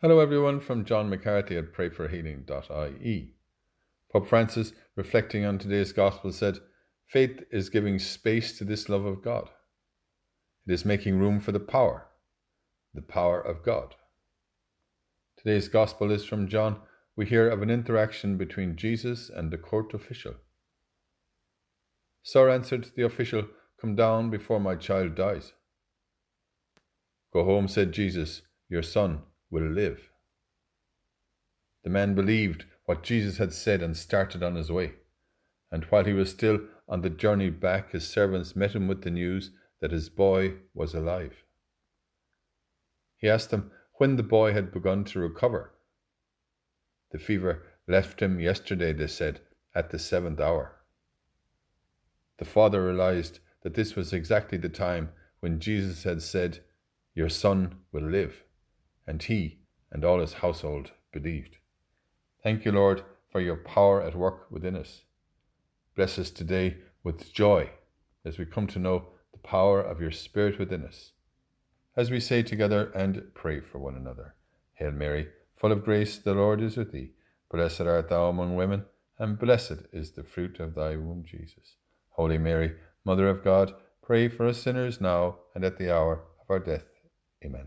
Hello, everyone, from John McCarthy at prayforhealing.ie. Pope Francis, reflecting on today's Gospel, said, Faith is giving space to this love of God. It is making room for the power, the power of God. Today's Gospel is from John. We hear of an interaction between Jesus and the court official. Sir answered the official, Come down before my child dies. Go home, said Jesus, your son will live. The man believed what Jesus had said and started on his way. And while he was still on the journey back, his servants met him with the news that his boy was alive. He asked them when the boy had begun to recover. The fever left him yesterday, they said, at the seventh hour. The father realized that this was exactly the time when Jesus had said, Your son will live. And he and all his household believed. Thank you, Lord, for your power at work within us. Bless us today with joy as we come to know the power of your Spirit within us. As we say together and pray for one another Hail Mary, full of grace, the Lord is with thee. Blessed art thou among women, and blessed is the fruit of thy womb, Jesus. Holy Mary, Mother of God, pray for us sinners now and at the hour of our death.